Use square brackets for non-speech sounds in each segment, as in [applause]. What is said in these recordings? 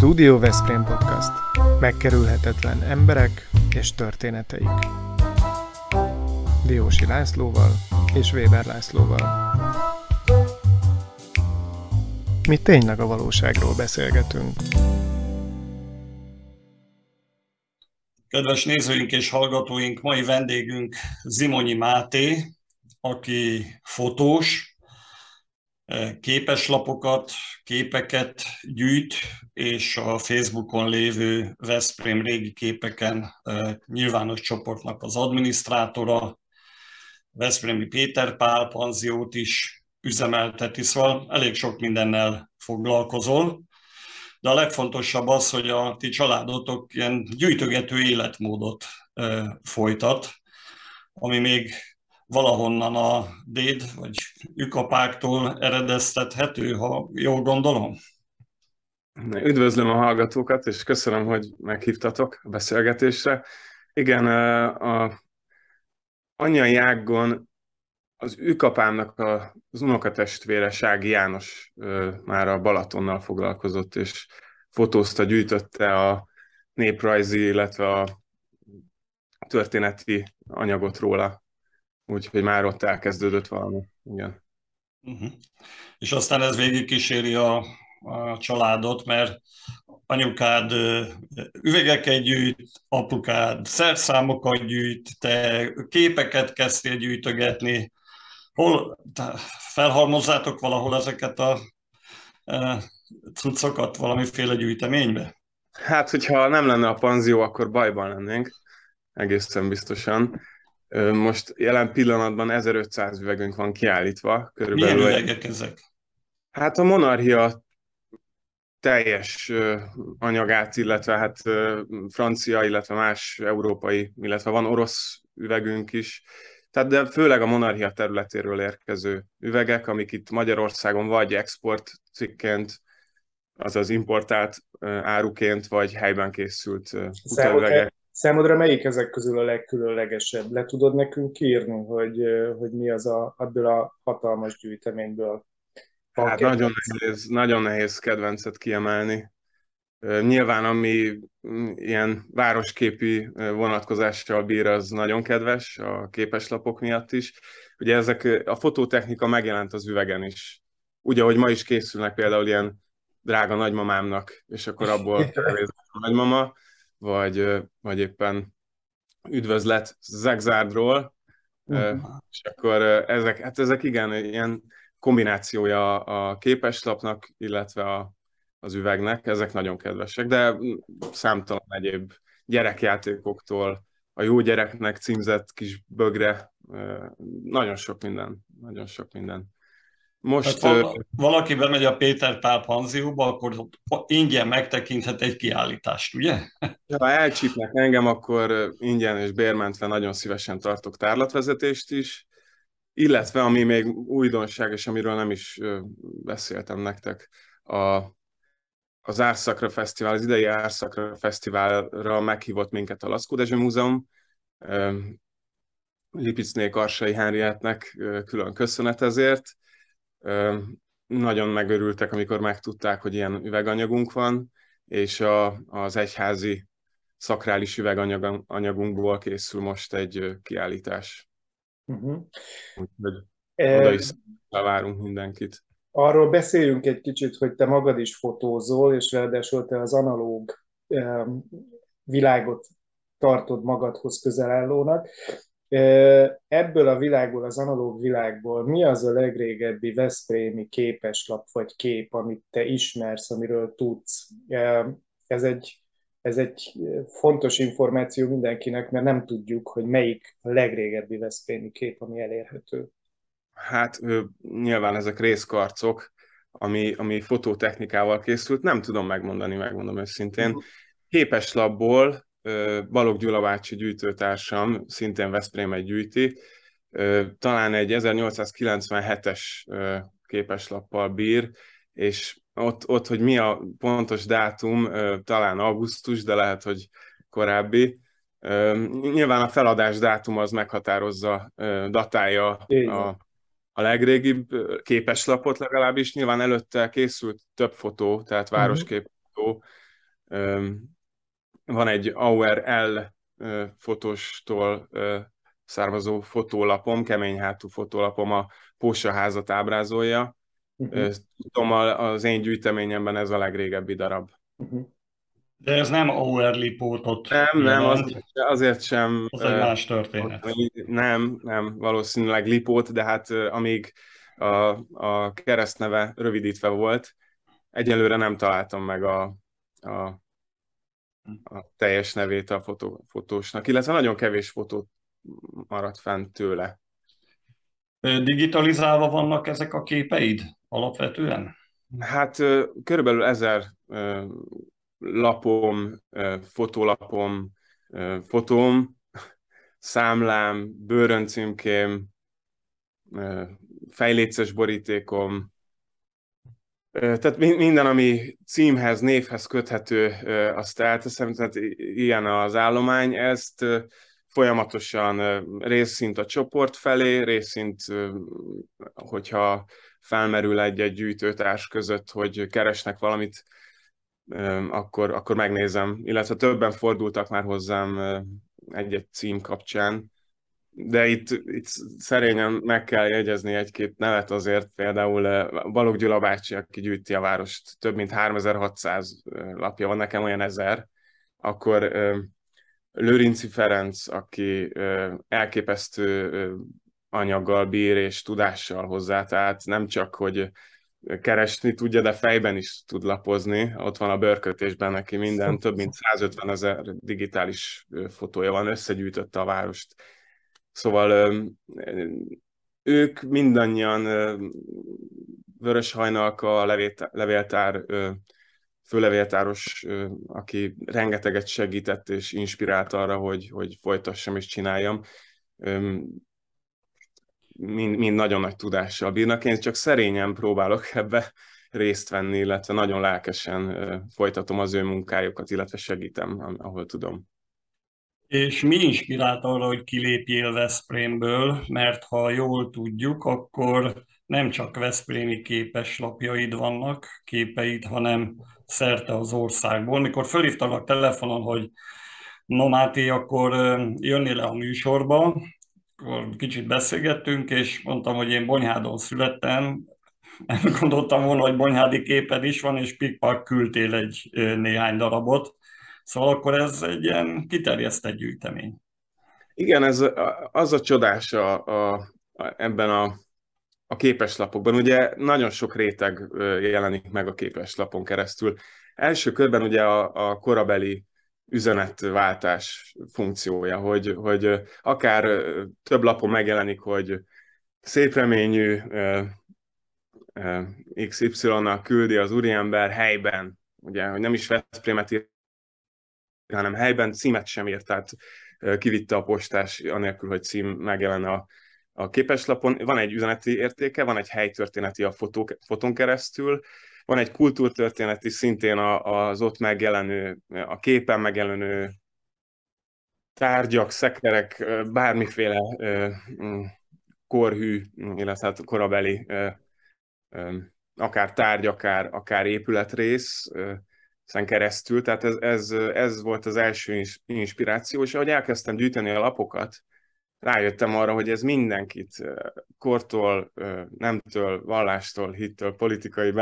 Studio Veszprém Podcast. Megkerülhetetlen emberek és történeteik. Diósi Lászlóval és Weber Lászlóval. Mi tényleg a valóságról beszélgetünk. Kedves nézőink és hallgatóink, mai vendégünk Zimonyi Máté, aki fotós, képeslapokat, képeket gyűjt, és a Facebookon lévő Veszprém régi képeken nyilvános csoportnak az adminisztrátora, Veszprémi Péter Pál panziót is üzemelteti, szóval elég sok mindennel foglalkozol. De a legfontosabb az, hogy a ti családotok ilyen gyűjtögető életmódot folytat, ami még valahonnan a déd vagy ükapáktól eredeztethető, ha jól gondolom? Üdvözlöm a hallgatókat, és köszönöm, hogy meghívtatok a beszélgetésre. Igen, a anyai ággon az ükapámnak az unokatestvére Sági János már a Balatonnal foglalkozott, és fotózta, gyűjtötte a néprajzi, illetve a történeti anyagot róla úgyhogy már ott elkezdődött valami. Igen. Uh-huh. És aztán ez végig kíséri a, a családot, mert anyukád üvegeket gyűjt, apukád szerszámokat gyűjt, te képeket kezdtél gyűjtögetni. Hol felhalmozzátok valahol ezeket a e, cuccokat valamiféle gyűjteménybe? Hát, hogyha nem lenne a panzió, akkor bajban lennénk, egészen biztosan. Most jelen pillanatban 1500 üvegünk van kiállítva. Körülbelül. Milyen üvegek ezek? Hát a monarchia teljes anyagát, illetve hát francia, illetve más európai, illetve van orosz üvegünk is. Tehát de főleg a monarchia területéről érkező üvegek, amik itt Magyarországon vagy export cikként, azaz importált áruként, vagy helyben készült utólüvegek. Számodra melyik ezek közül a legkülönlegesebb? Le tudod nekünk írni, hogy, hogy mi az a, ebből a hatalmas gyűjteményből? Hát nagyon nehéz, nagyon nehéz kedvencet kiemelni. Nyilván, ami ilyen városképi vonatkozással bír, az nagyon kedves, a képeslapok miatt is. Ugye ezek, a fototechnika megjelent az üvegen is. Ugye, hogy ma is készülnek például ilyen drága nagymamámnak, és akkor abból [laughs] a nagymama vagy, vagy éppen üdvözlet Zegzárdról, uh-huh. és akkor ezek, hát ezek igen, ilyen kombinációja a képeslapnak, illetve a, az üvegnek, ezek nagyon kedvesek, de számtalan egyéb gyerekjátékoktól, a jó gyereknek címzett kis bögre, nagyon sok minden, nagyon sok minden. Most hát, valaki bemegy a Péter Pál panzióba, akkor ingyen megtekinthet egy kiállítást, ugye? Ha elcsípnek engem, akkor ingyen és bérmentve nagyon szívesen tartok tárlatvezetést is, illetve ami még újdonság, és amiről nem is beszéltem nektek, a, az Árszakra Fesztivál, az idei Árszakra Fesztiválra meghívott minket a Laszkó Dezső Múzeum, Lipicné Karsai Henrietnek külön köszönet ezért, nagyon megörültek, amikor megtudták, hogy ilyen üveganyagunk van, és a, az egyházi szakrális üveganyagunkból készül most egy kiállítás. Uh-huh. Úgyhogy oda is várunk mindenkit. Arról beszéljünk egy kicsit, hogy te magad is fotózol, és ráadásul te az analóg világot tartod magadhoz közelállónak. Ebből a világból, az analóg világból mi az a legrégebbi Veszprémi képeslap vagy kép, amit te ismersz, amiről tudsz? Ez egy, ez egy fontos információ mindenkinek, mert nem tudjuk, hogy melyik a legrégebbi Veszprémi kép, ami elérhető. Hát nyilván ezek részkarcok, ami, ami fototechnikával készült, nem tudom megmondani, megmondom őszintén. Uh-huh. Képeslapból Balog Gyula bácsi gyűjtőtársam szintén Veszprémet gyűjti, talán egy 1897-es képeslappal bír, és ott, ott, hogy mi a pontos dátum, talán augusztus, de lehet, hogy korábbi. Nyilván a feladás dátum az meghatározza, datálja a, a legrégibb képeslapot legalábbis. Nyilván előtte készült több fotó, tehát mhm. városképfotó, Van egy Auer L fotóstól származó fotólapom, kemény hátú fotólapom a Pósa házat ábrázolja. Uh-huh. Tudom, az én gyűjteményemben ez a legrégebbi darab. Uh-huh. De ez nem Auer lipótot Nem, nem, az, azért sem. Az egy más történet. Nem, nem, valószínűleg lipót, de hát amíg a, a keresztneve rövidítve volt, egyelőre nem találtam meg a, a, a teljes nevét a fotó, fotósnak, illetve nagyon kevés fotó maradt fent tőle. Digitalizálva vannak ezek a képeid alapvetően? Hát körülbelül ezer lapom, fotólapom, fotóm, számlám, bőröncímkém, fejléces borítékom, tehát minden, ami címhez, névhez köthető, azt elteszem, tehát ilyen az állomány, ezt folyamatosan részint a csoport felé, részint, hogyha felmerül egy-egy gyűjtőtárs között, hogy keresnek valamit, akkor, akkor megnézem. Illetve többen fordultak már hozzám egy-egy cím kapcsán, de itt, itt szerényen meg kell jegyezni egy-két nevet azért, például Balogh Gyula bácsi, aki gyűjti a várost, több mint 3600 lapja van, nekem olyan ezer, akkor Lőrinci Ferenc, aki elképesztő anyaggal bír és tudással hozzá, tehát nem csak, hogy keresni tudja, de fejben is tud lapozni. Ott van a bőrkötésben neki minden, több mint 150 ezer digitális fotója van, összegyűjtötte a várost. Szóval ők mindannyian Vörös Hajnalka, levéltár, főlevéltáros, aki rengeteget segített és inspirált arra, hogy, hogy folytassam és csináljam mind, mind nagyon nagy tudással bírnak. Én csak szerényen próbálok ebbe részt venni, illetve nagyon lelkesen folytatom az ő munkájukat, illetve segítem, ahol tudom. És mi inspirált arra, hogy kilépjél Veszprémből, mert ha jól tudjuk, akkor nem csak Veszprémi lapjaid vannak, képeid, hanem szerte az országból. Mikor fölhívtalak telefonon, hogy no Máté, akkor jönnél le a műsorba, akkor kicsit beszélgettünk, és mondtam, hogy én Bonyhádon születtem, nem gondoltam volna, hogy bonyhádi képed is van, és pikpak küldtél egy néhány darabot. Szóval akkor ez egy ilyen kiterjesztett gyűjtemény. Igen, ez az a csodás a, a, a, ebben a, a képeslapokban. Ugye nagyon sok réteg jelenik meg a képeslapon keresztül. Első körben ugye a, a korabeli üzenetváltás funkciója, hogy, hogy akár több lapon megjelenik, hogy szép reményű XY-nak küldi az úriember helyben, ugye, hogy nem is Veszprémet hanem helyben címet sem írt, tehát kivitte a postás, anélkül, hogy cím megjelenne a, a képeslapon. Van egy üzeneti értéke, van egy helytörténeti a fotó, fotón keresztül, van egy kultúrtörténeti, szintén az ott megjelenő, a képen megjelenő tárgyak, szekerek, bármiféle mm, korhű, illetve hát korabeli akár tárgy, akár, akár épületrész ezen keresztül, tehát ez, ez, ez volt az első inspiráció, és ahogy elkezdtem gyűjteni a lapokat, rájöttem arra, hogy ez mindenkit kortól, nemtől, vallástól, hittől, politikai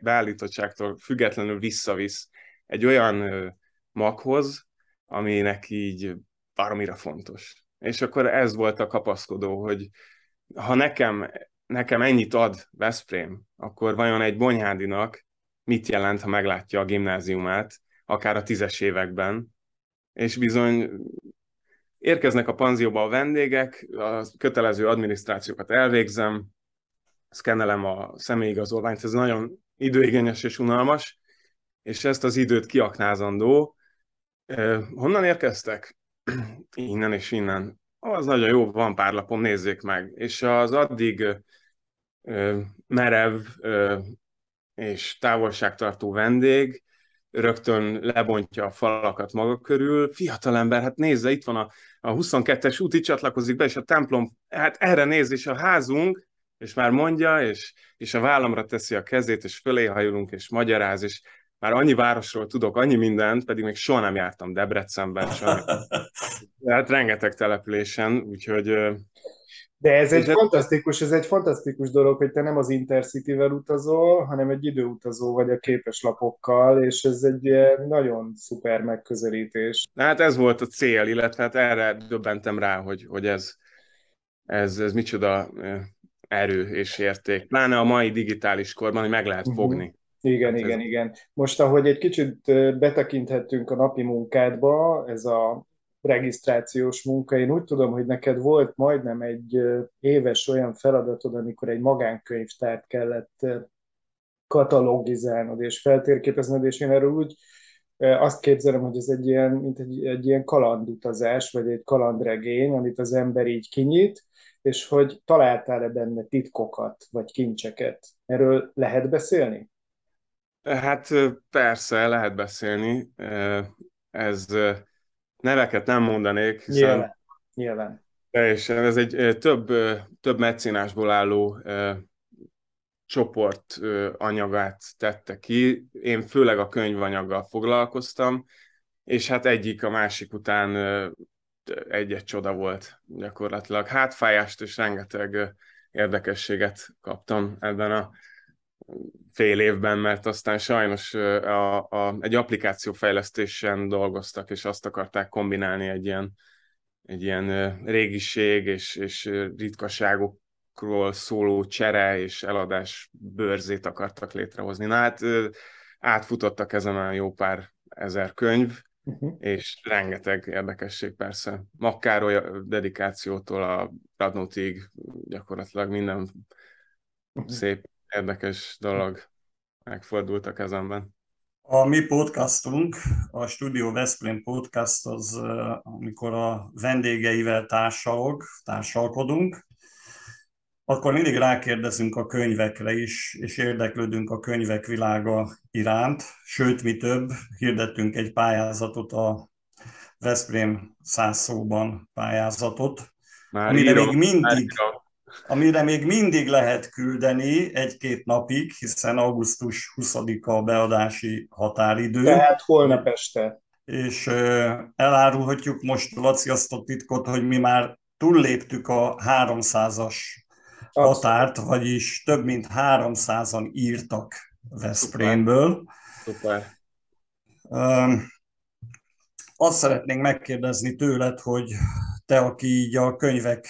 beállítottságtól függetlenül visszavisz egy olyan maghoz, aminek így baromira fontos. És akkor ez volt a kapaszkodó, hogy ha nekem, nekem ennyit ad Veszprém, akkor vajon egy Bonyhádinak mit jelent, ha meglátja a gimnáziumát, akár a tízes években, és bizony Érkeznek a panzióba a vendégek, a kötelező adminisztrációkat elvégzem, szkennelem a személyigazolványt, ez nagyon időigényes és unalmas, és ezt az időt kiaknázandó. Honnan érkeztek? [clears throat] innen és innen. Az nagyon jó, van pár lapom, nézzék meg. És az addig merev és távolságtartó vendég rögtön lebontja a falakat maga körül. Fiatalember, hát nézze, itt van a, a 22-es út, itt csatlakozik be, és a templom, hát erre néz, és a házunk, és már mondja, és, és a vállamra teszi a kezét, és fölé hajulunk, és magyaráz, és már annyi városról tudok, annyi mindent, pedig még soha nem jártam Debrecenben, soha. [laughs] hát rengeteg településen, úgyhogy de ez egy fantasztikus, ez egy fantasztikus dolog, hogy te nem az Intercity-vel utazol, hanem egy időutazó vagy a képeslapokkal, és ez egy nagyon szuper megközelítés. Hát ez volt a cél, illetve hát erre döbbentem rá, hogy, hogy ez, ez, ez micsoda erő és érték. Pláne a mai digitális korban, hogy meg lehet mhm. fogni. Uh-huh. Igen, hát igen, ez... igen. Most, ahogy egy kicsit betekinthettünk a napi munkádba, ez a regisztrációs munka. Én úgy tudom, hogy neked volt majdnem egy éves olyan feladatod, amikor egy magánkönyvtárt kellett katalogizálnod és feltérképezned, és én erről úgy azt képzelem, hogy ez egy ilyen, mint egy, egy ilyen kalandutazás, vagy egy kalandregény, amit az ember így kinyit, és hogy találtál-e benne titkokat, vagy kincseket. Erről lehet beszélni? Hát persze, lehet beszélni. Ez neveket nem mondanék, hiszen nyilván, nyilván. Teljesen, ez egy több, több meccínásból álló csoport anyagát tette ki. Én főleg a könyvanyaggal foglalkoztam, és hát egyik a másik után egy-egy csoda volt gyakorlatilag. Hátfájást és rengeteg érdekességet kaptam ebben a fél évben, mert aztán sajnos a, a, egy applikációfejlesztésen dolgoztak, és azt akarták kombinálni egy ilyen, egy ilyen régiség és, és ritkaságokról szóló csere és eladás bőrzét akartak létrehozni. Na hát átfutottak ezen a jó pár ezer könyv, uh-huh. és rengeteg érdekesség persze. Makkáról dedikációtól a Radnotig gyakorlatilag minden uh-huh. szép érdekes dolog megfordult a kezemben. A mi podcastunk, a Studio Veszprém podcast az, amikor a vendégeivel társalog, társalkodunk, akkor mindig rákérdezünk a könyvekre is, és érdeklődünk a könyvek világa iránt. Sőt, mi több, hirdettünk egy pályázatot a Veszprém száz szóban pályázatot, Már amire írom, még mindig, amire még mindig lehet küldeni egy-két napig, hiszen augusztus 20-a a beadási határidő. Tehát holnap este. És elárulhatjuk most, Laci, azt a titkot, hogy mi már túlléptük a 300-as határt, vagyis több mint 300-an írtak Veszprémből. Szuper. Szuper. Azt szeretnénk megkérdezni tőled, hogy te, aki így a könyvek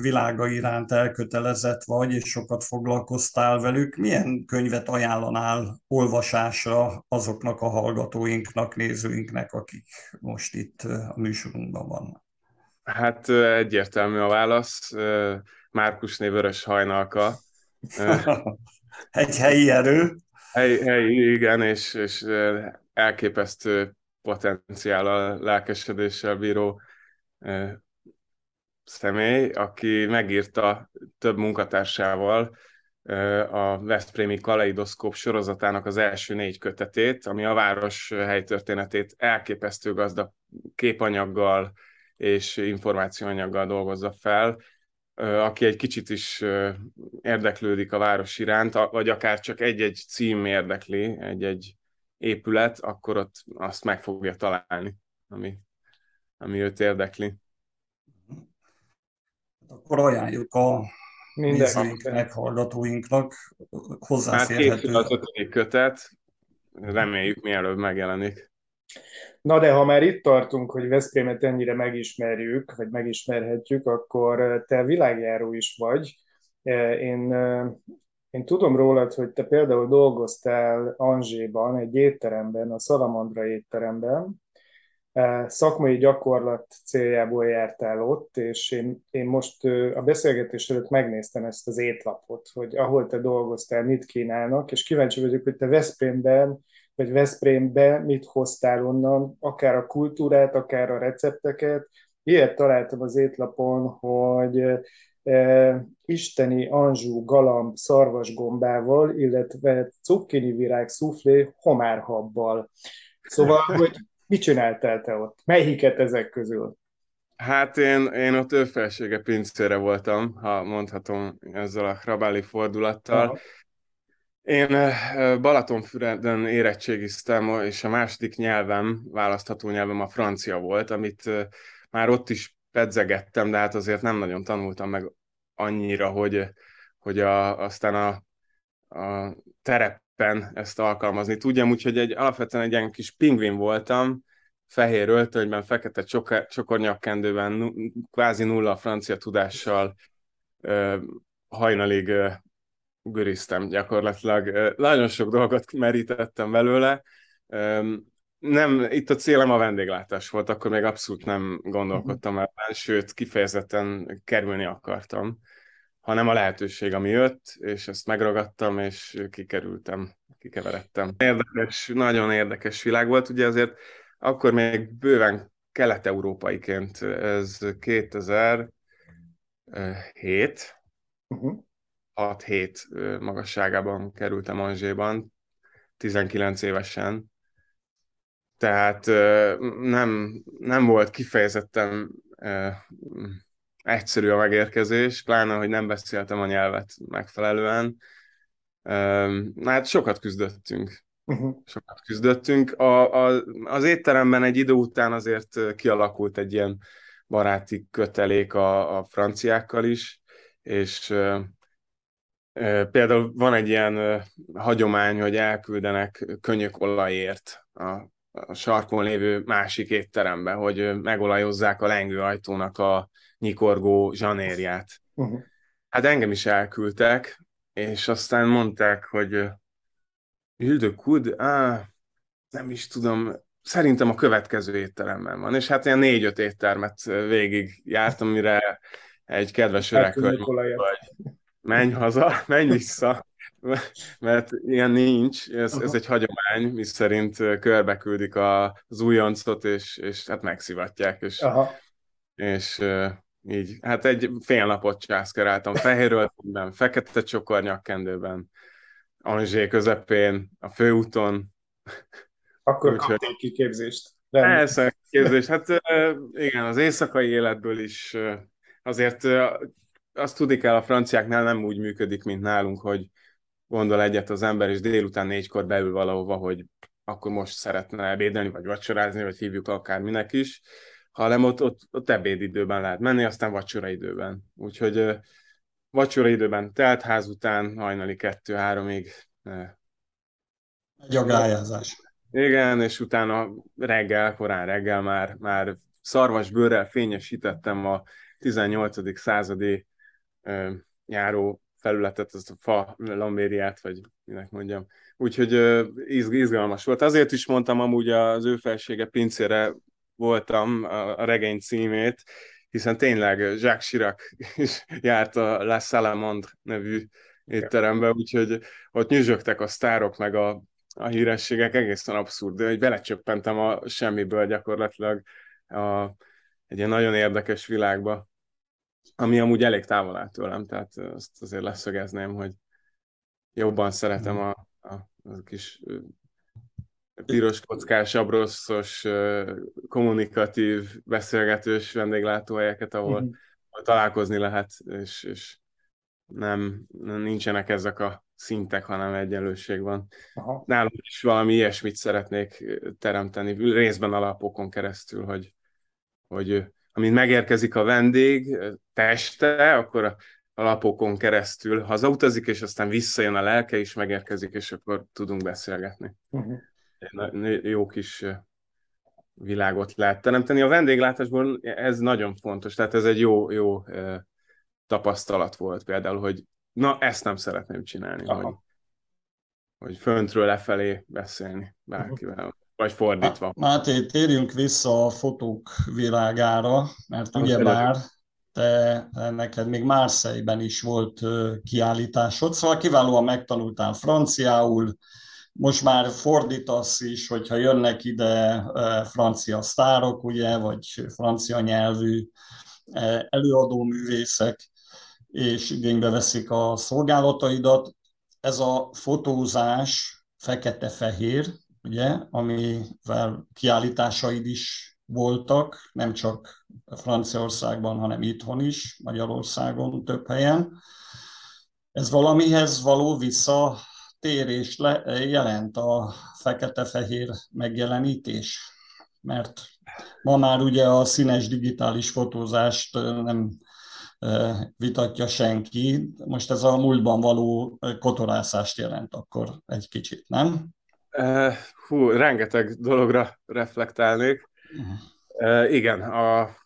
világa iránt elkötelezett vagy, és sokat foglalkoztál velük, milyen könyvet ajánlanál olvasásra azoknak a hallgatóinknak, nézőinknek, akik most itt a műsorunkban vannak? Hát egyértelmű a válasz. Márkusné Vörös Hajnalka. [laughs] Egy helyi erő. Hely, helyi, igen, és, és elképesztő potenciállal, lelkesedéssel bíró személy, aki megírta több munkatársával a Veszprémi Kaleidoszkóp sorozatának az első négy kötetét, ami a város helytörténetét elképesztő gazdag képanyaggal és információanyaggal dolgozza fel, aki egy kicsit is érdeklődik a város iránt, vagy akár csak egy-egy cím érdekli, egy-egy épület, akkor ott azt meg fogja találni, ami, ami őt érdekli. Akkor ajánljuk a nézőinknek, hallgatóinknak hozzáférhető. Hát a kötet, reméljük mielőbb megjelenik. Na de ha már itt tartunk, hogy Veszprémet ennyire megismerjük, vagy megismerhetjük, akkor te világjáró is vagy. Én én tudom rólad, hogy te például dolgoztál Anzséban, egy étteremben, a Szalamandra étteremben, e, szakmai gyakorlat céljából jártál ott, és én, én most a beszélgetés előtt megnéztem ezt az étlapot, hogy ahol te dolgoztál, mit kínálnak, és kíváncsi vagyok, hogy te Veszprémben, vagy Veszprémbe mit hoztál onnan, akár a kultúrát, akár a recepteket. Ilyet találtam az étlapon, hogy isteni anzsú galamb szarvasgombával, illetve cukkini virág szuflé homárhabbal. Szóval, hogy mit csináltál te ott? Melyiket ezek közül? Hát én, én ott ő felsége pincére voltam, ha mondhatom ezzel a hrabáli fordulattal. Aha. Én Balatonfüreden érettségiztem, és a második nyelvem, választható nyelvem a francia volt, amit már ott is pedzegettem, de hát azért nem nagyon tanultam meg annyira, hogy, hogy a, aztán a, a terepen ezt alkalmazni tudjam, úgyhogy egy, alapvetően egy ilyen kis pingvin voltam, fehér öltönyben, fekete csokornyakkendőben, kvázi nulla francia tudással hajnalig göriztem gyakorlatilag. Nagyon sok dolgot merítettem belőle. Nem, itt a célem a vendéglátás volt, akkor még abszolút nem gondolkodtam ebben, sőt, kifejezetten kerülni akartam, hanem a lehetőség, ami jött, és ezt megragadtam, és kikerültem, kikeveredtem. Érdekes, nagyon érdekes világ volt, ugye azért akkor még bőven kelet-európaiként, ez 2007, uh-huh. 6-7 magasságában kerültem Anzséban, 19 évesen. Tehát nem, nem volt kifejezetten egyszerű a megérkezés, pláne, hogy nem beszéltem a nyelvet megfelelően. Hát sokat küzdöttünk. Uh-huh. Sokat küzdöttünk. A, a, az étteremben egy idő után azért kialakult egy ilyen baráti kötelék a, a franciákkal is, és Például van egy ilyen hagyomány, hogy elküldenek olajért a, a sarkon lévő másik étterembe, hogy megolajozzák a lengőajtónak a nyikorgó zsanérját. Uh-huh. Hát engem is elküldtek, és aztán mondták, hogy Hilde Kud, á, nem is tudom, szerintem a következő étteremben van. És hát ilyen négy-öt éttermet végig jártam, mire egy kedves öreg vagy menj haza, menj vissza, mert ilyen nincs, ez, ez egy hagyomány, mi szerint körbe küldik az újoncot, és, és hát megszivatják, és, Aha. és így, hát egy fél napot császkeráltam, fehér öltönyben, fekete csokor nyakkendőben, Anzsé közepén, a főúton. Akkor Úgyhogy... kaptál kiképzést. Persze, képzés. Hát igen, az éjszakai életből is azért azt tudni kell, a franciáknál nem úgy működik, mint nálunk, hogy gondol egyet az ember, és délután négykor beül valahova, hogy akkor most szeretne ebédelni, vagy vacsorázni, vagy hívjuk akárminek is, hanem ott, ott, ott ebédidőben lehet menni, aztán vacsoraidőben. Úgyhogy vacsoraidőben telt ház után, hajnali kettő-háromig. Egy agályázás. Igen, és utána reggel, korán reggel már, már szarvasbőrrel fényesítettem a 18. századi járó felületet, ezt a fa lambériát, vagy minek mondjam. Úgyhogy izgalmas volt. Azért is mondtam amúgy az ő felsége pincére voltam a regény címét, hiszen tényleg Jacques Chirac is [laughs] járt a La Salamandre nevű étterembe, úgyhogy ott nyüzsögtek a sztárok, meg a, a hírességek, egészen abszurd, de hogy belecsöppentem a semmiből gyakorlatilag a, egy ilyen nagyon érdekes világba ami amúgy elég távol áll tőlem, tehát azt azért leszögezném, hogy jobban szeretem a, a, a kis piros kockás, abroszos, kommunikatív, beszélgetős vendéglátóhelyeket, ahol, ahol találkozni lehet, és, és nem, nincsenek ezek a szintek, hanem egyenlőség van. Aha. Nálam is valami ilyesmit szeretnék teremteni, részben alapokon keresztül, hogy, hogy amint megérkezik a vendég teste, akkor a lapokon keresztül hazautazik, és aztán visszajön a lelke, és megérkezik, és akkor tudunk beszélgetni. Uh-huh. Jó kis világot lehet teremteni. A vendéglátásból ez nagyon fontos, tehát ez egy jó, jó tapasztalat volt például, hogy na, ezt nem szeretném csinálni, hogy, hogy föntről lefelé beszélni bárkivel. Vagy fordítva. Máté, térjünk vissza a fotók világára, mert ugye már te, neked még Márszejben is volt kiállításod, szóval kiválóan megtanultál franciául, most már fordítasz is, hogyha jönnek ide francia sztárok, ugye, vagy francia nyelvű előadó művészek, és igénybe veszik a szolgálataidat. Ez a fotózás fekete-fehér, ugye, amivel kiállításaid is voltak, nem csak Franciaországban, hanem itthon is, Magyarországon több helyen. Ez valamihez való vissza térés le, jelent a fekete-fehér megjelenítés? Mert ma már ugye a színes digitális fotózást nem vitatja senki. Most ez a múltban való kotorászást jelent akkor egy kicsit, nem? Hú, rengeteg dologra reflektálnék. Igen, a,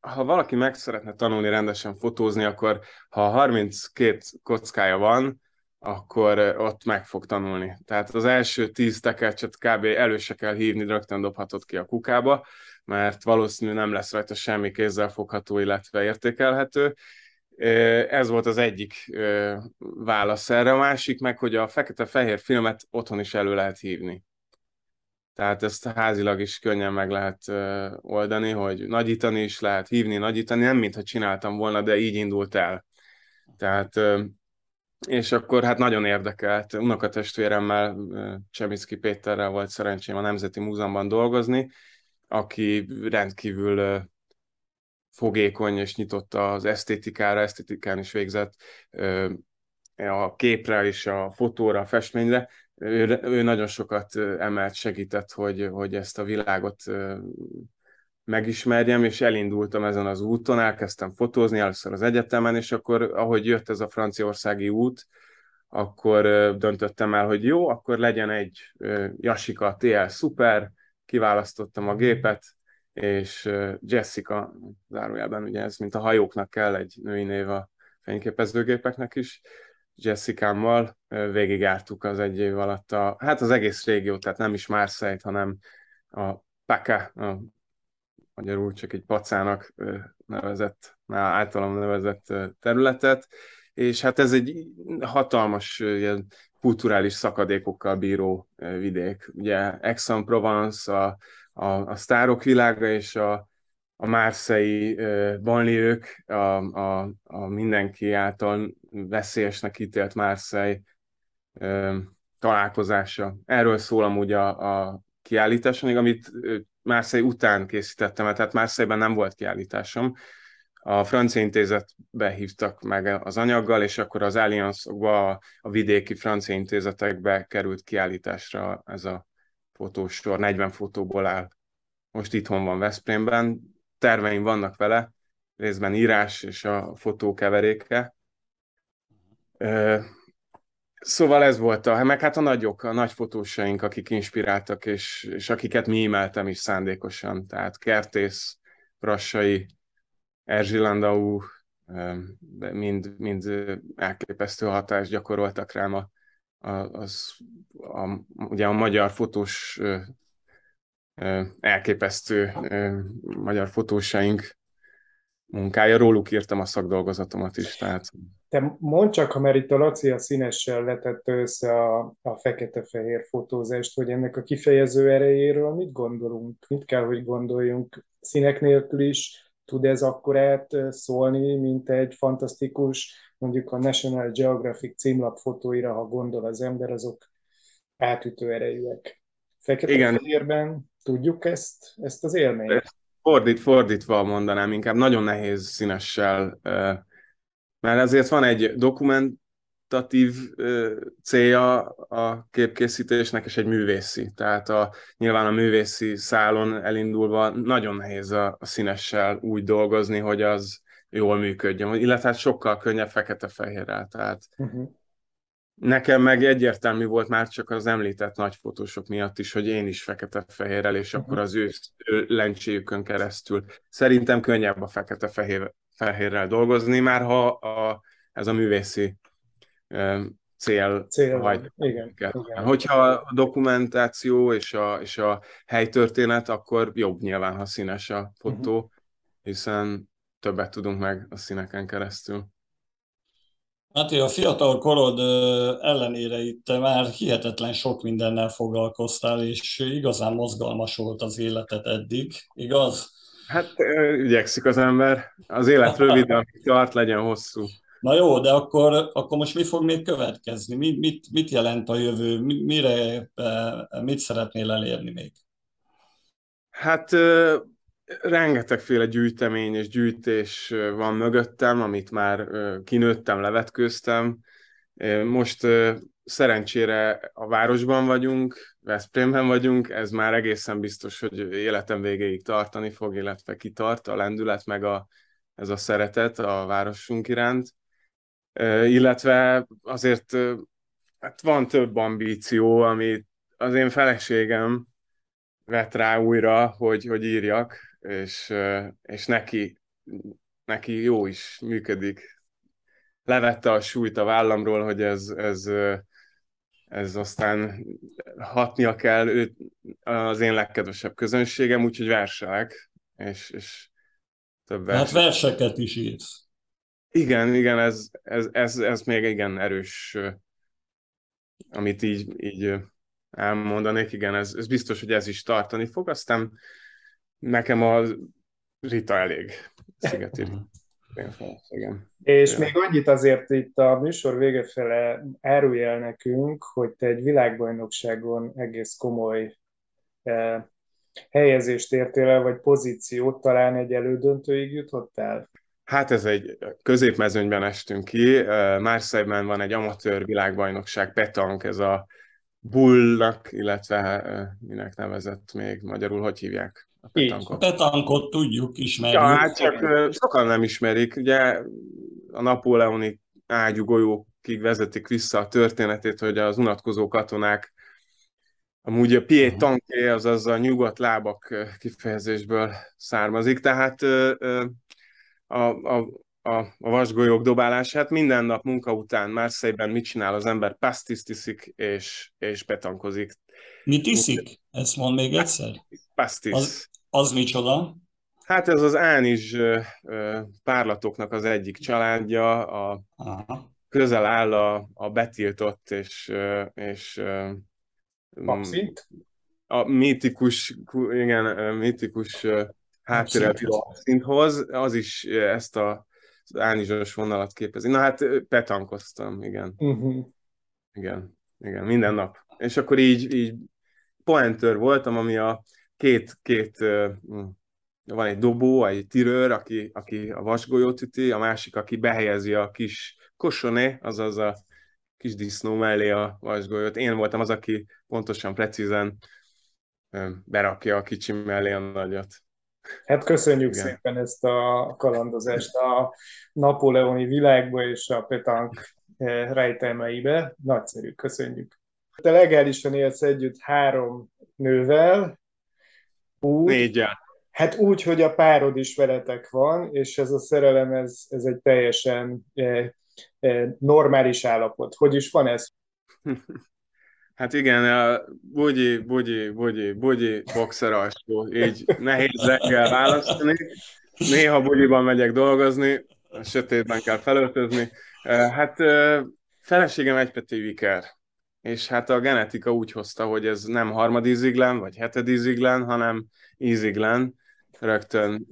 ha valaki meg szeretne tanulni rendesen fotózni, akkor ha 32 kockája van, akkor ott meg fog tanulni. Tehát az első 10 tekercset kb. elő se kell hívni, rögtön dobhatod ki a kukába, mert valószínű nem lesz rajta semmi kézzel fogható, illetve értékelhető. Ez volt az egyik válasz erre. A másik meg, hogy a fekete-fehér filmet otthon is elő lehet hívni. Tehát ezt házilag is könnyen meg lehet oldani, hogy nagyítani is lehet, hívni, nagyítani, nem mintha csináltam volna, de így indult el. Tehát, és akkor hát nagyon érdekelt. Unokatestvéremmel, Csemiszki Péterrel volt szerencsém a Nemzeti Múzeumban dolgozni, aki rendkívül fogékony és nyitott az esztétikára, esztétikán is végzett a képre és a fotóra, a festményre. Ő, ő nagyon sokat emelt, segített, hogy, hogy ezt a világot megismerjem, és elindultam ezen az úton, elkezdtem fotózni először az egyetemen, és akkor, ahogy jött ez a franciaországi út, akkor döntöttem el, hogy jó, akkor legyen egy Jasika TL Super, kiválasztottam a gépet, és Jessica, zárójelben ugye ez, mint a hajóknak kell egy női név a fényképezőgépeknek is, Jessica-mmal végigjártuk az egy év alatt a, hát az egész régiót, tehát nem is marseille hanem a Paka, a magyarul csak egy pacának nevezett, általam nevezett területet, és hát ez egy hatalmas ilyen kulturális szakadékokkal bíró vidék. Ugye Aix-en-Provence, a, a, a sztárok világa és a, a márszei banliők, a, a, a mindenki által veszélyesnek ítélt Márszei találkozása. Erről szól amúgy a, a kiállítás, amit Márszei után készítettem, tehát Márszeiben nem volt kiállításom, a francia intézetbe hívtak meg az anyaggal, és akkor az Allianzokba, a, a vidéki francia intézetekbe került kiállításra ez a fotósor, 40 fotóból áll. Most itthon van Veszprémben, terveim vannak vele, részben írás és a fotó keveréke. Szóval ez volt a, meg hát a nagyok, a nagy fotósaink, akik inspiráltak, és, és akiket mi imeltem is szándékosan, tehát Kertész, Brassai, Erzsi Landau, mind, mind elképesztő hatást gyakoroltak rám a, a, az, a, ugye a magyar fotós elképesztő magyar fotósaink munkája, róluk írtam a szakdolgozatomat is. Tehát... Te mondd csak, ha mert itt a Laci a színessel letette össze a, a fekete-fehér fotózást, hogy ennek a kifejező erejéről mit gondolunk, mit kell, hogy gondoljunk színek nélkül is, tud ez akkor át szólni, mint egy fantasztikus, mondjuk a National Geographic címlap fotóira, ha gondol az ember, azok átütő erejűek. Fekete-fehérben tudjuk ezt, ezt az élményt? Fordít, fordítva mondanám, inkább nagyon nehéz színessel, mert ezért van egy dokument, meditatív célja a képkészítésnek, és egy művészi. Tehát a, nyilván a művészi szálon elindulva nagyon nehéz a, a színessel úgy dolgozni, hogy az jól működjön, illetve hát sokkal könnyebb fekete-fehérrel. Tehát uh-huh. Nekem meg egyértelmű volt már csak az említett nagy fotósok miatt is, hogy én is fekete-fehérrel, és akkor az ő, lencséjükön keresztül. Szerintem könnyebb a fekete-fehérrel dolgozni, már ha a, ez a művészi cél, cél vagy. Igen, igen. Hogyha a dokumentáció és a, és a helytörténet, akkor jobb nyilván, ha színes a fotó, uh-huh. hiszen többet tudunk meg a színeken keresztül. Hát a fiatal korod ellenére itt már hihetetlen sok mindennel foglalkoztál, és igazán mozgalmas volt az életed eddig, igaz? Hát igyekszik az ember. Az élet rövid, amíg tart, legyen hosszú. Na jó, de akkor, akkor most mi fog még következni? Mi, mit, mit jelent a jövő? Mire, mit szeretnél elérni még? Hát rengetegféle gyűjtemény és gyűjtés van mögöttem, amit már kinőttem, levetkőztem. Most szerencsére a városban vagyunk, Veszprémben vagyunk, ez már egészen biztos, hogy életem végéig tartani fog, illetve kitart a lendület, meg a, ez a szeretet a városunk iránt. Illetve azért hát van több ambíció, amit az én feleségem vett rá újra, hogy, hogy írjak, és, és neki, neki jó is működik. Levette a súlyt a vállamról, hogy ez, ez, ez aztán hatnia kell őt, az én legkedvesebb közönségem, úgyhogy verselek, és, és több verset. Hát verseket is írsz. Igen, igen, ez, ez, ez, ez még igen erős, amit így, így elmondanék, igen, ez, ez biztos, hogy ez is tartani fog, aztán nekem a Rita elég, Szigeti igen. És ja. még annyit azért itt a műsor vége fele árulj el nekünk, hogy te egy világbajnokságon egész komoly eh, helyezést értél el, vagy pozíciót, talán egy elődöntőig jutottál? Hát ez egy középmezőnyben estünk ki. Marseille-ben van egy amatőr világbajnokság, Petank, ez a bullnak, illetve minek nevezett még magyarul, hogy hívják? A petankot. Petankot tudjuk, ismerjük. Ja, hát csak sokan nem ismerik. Ugye a napóleoni ágyú golyókig vezetik vissza a történetét, hogy az unatkozó katonák Amúgy a pied tanké, azaz a nyugodt lábak kifejezésből származik, tehát a, a, a, a vasgolyók dobálását minden nap munka után Marseille-ben mit csinál az ember? Pastis tiszik és, és betankozik. Mit iszik? Ezt mond még egyszer. Pastis. Az, az micsoda? Hát ez az ánizs párlatoknak az egyik családja, a, Aha. közel áll a, a betiltott és, és Abszint? A mítikus, igen, mítikus hátteret szinthoz, az is ezt a az ánizsos vonalat képezi. Na hát petankoztam, igen. Uh-huh. Igen, igen, minden nap. És akkor így, így poentőr voltam, ami a két, két hm, van egy dobó, egy tirőr, aki, aki a vasgolyót üti, a másik, aki behelyezi a kis kosoné, azaz a kis disznó mellé a vasgolyót. Én voltam az, aki pontosan, precízen berakja a kicsi mellé a nagyot. Hát köszönjük Igen. szépen ezt a kalandozást a napoleoni világba és a petank rejtelmeibe. Nagyszerű, köszönjük. Te legálisan élsz együtt három nővel. Úgy. Hát úgy, hogy a párod is veletek van, és ez a szerelem, ez, ez egy teljesen normális állapot. Hogy is van ez? [laughs] Hát igen, a bugyi, bugyi, bugyi, bugyi, boxer alsó, így nehéz reggel választani. Néha bugyiban megyek dolgozni, a sötétben kell felöltözni. Hát feleségem egypetű viker, és hát a genetika úgy hozta, hogy ez nem harmadíziglen, vagy hetedíziglen, hanem íziglen. Rögtön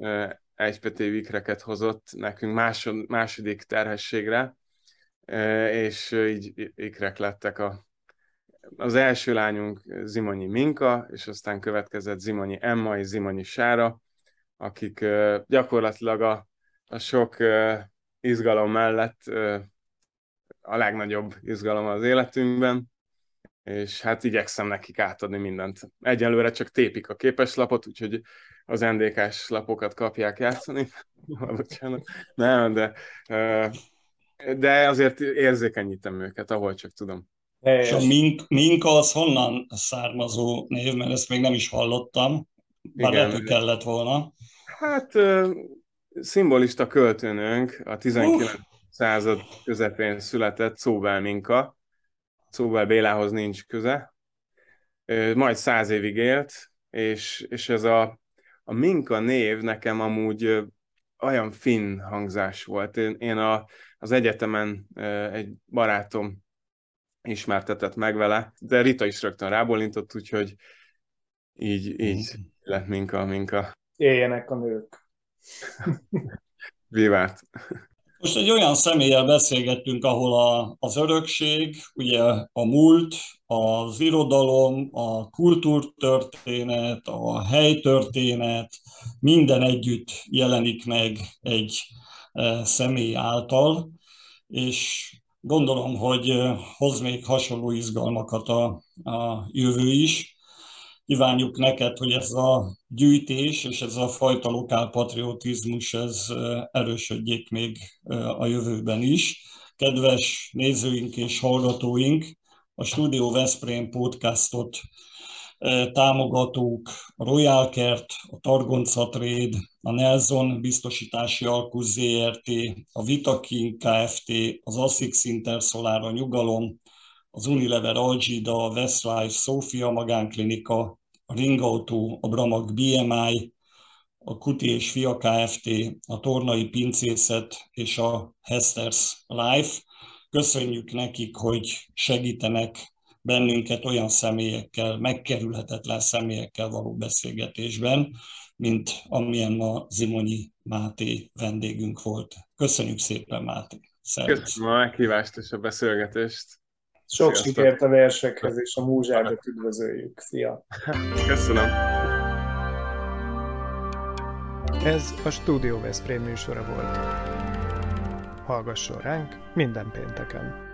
egypetű vikreket hozott nekünk másod, második terhességre, és így ikrek lettek a az első lányunk Zimonyi Minka, és aztán következett Zimonyi Emma és Zimonyi Sára, akik gyakorlatilag a, a sok izgalom mellett a legnagyobb izgalom az életünkben, és hát igyekszem nekik átadni mindent. Egyelőre csak tépik a képeslapot, úgyhogy az NDK-s lapokat kapják játszani. [laughs] Bocsánat. Nem, de, de azért érzékenyítem őket, ahol csak tudom. És a mink, minka az honnan származó név, mert ezt még nem is hallottam, bár lehet, hogy kellett volna. Hát szimbolista költőnünk, a 19. Uh. század közepén született Szóbel Minka. Szóbel Bélához nincs köze. Majd száz évig élt, és, és ez a, a Minka név nekem amúgy olyan finn hangzás volt. Én, én a, az egyetemen egy barátom ismertetett meg vele, de Rita is rögtön rábólintott, úgyhogy így, így mm. lett minka, minka. Éljenek a nők. Vivát. Most egy olyan személlyel beszélgettünk, ahol a, az örökség, ugye a múlt, az irodalom, a kultúrtörténet, a helytörténet, minden együtt jelenik meg egy e, személy által, és Gondolom, hogy hoz még hasonló izgalmakat a, a jövő is. Kívánjuk neked, hogy ez a gyűjtés és ez a fajta lokál patriotizmus ez erősödjék még a jövőben is. Kedves nézőink és hallgatóink, a Studio Veszprém podcastot támogatók, a Royal Kert, a Targonca Trade, a Nelson Biztosítási Alkus ZRT, a Vitakin Kft., az Asix Intersolar, a Nyugalom, az Unilever Algida, a Westlife Sofia Magánklinika, a Ringauto, a Bramag BMI, a Kuti és Fia Kft., a Tornai Pincészet és a Hesters Life. Köszönjük nekik, hogy segítenek bennünket olyan személyekkel, megkerülhetetlen személyekkel való beszélgetésben, mint amilyen a Zimonyi Máté vendégünk volt. Köszönjük szépen, Máté! Szervusz. Köszönöm a meghívást és a beszélgetést! Sok Sziasztok. sikert a versekhez, és a múzsádat üdvözöljük. Szia! Köszönöm! Ez a Studio Veszprém műsora volt. Hallgasson ránk minden pénteken!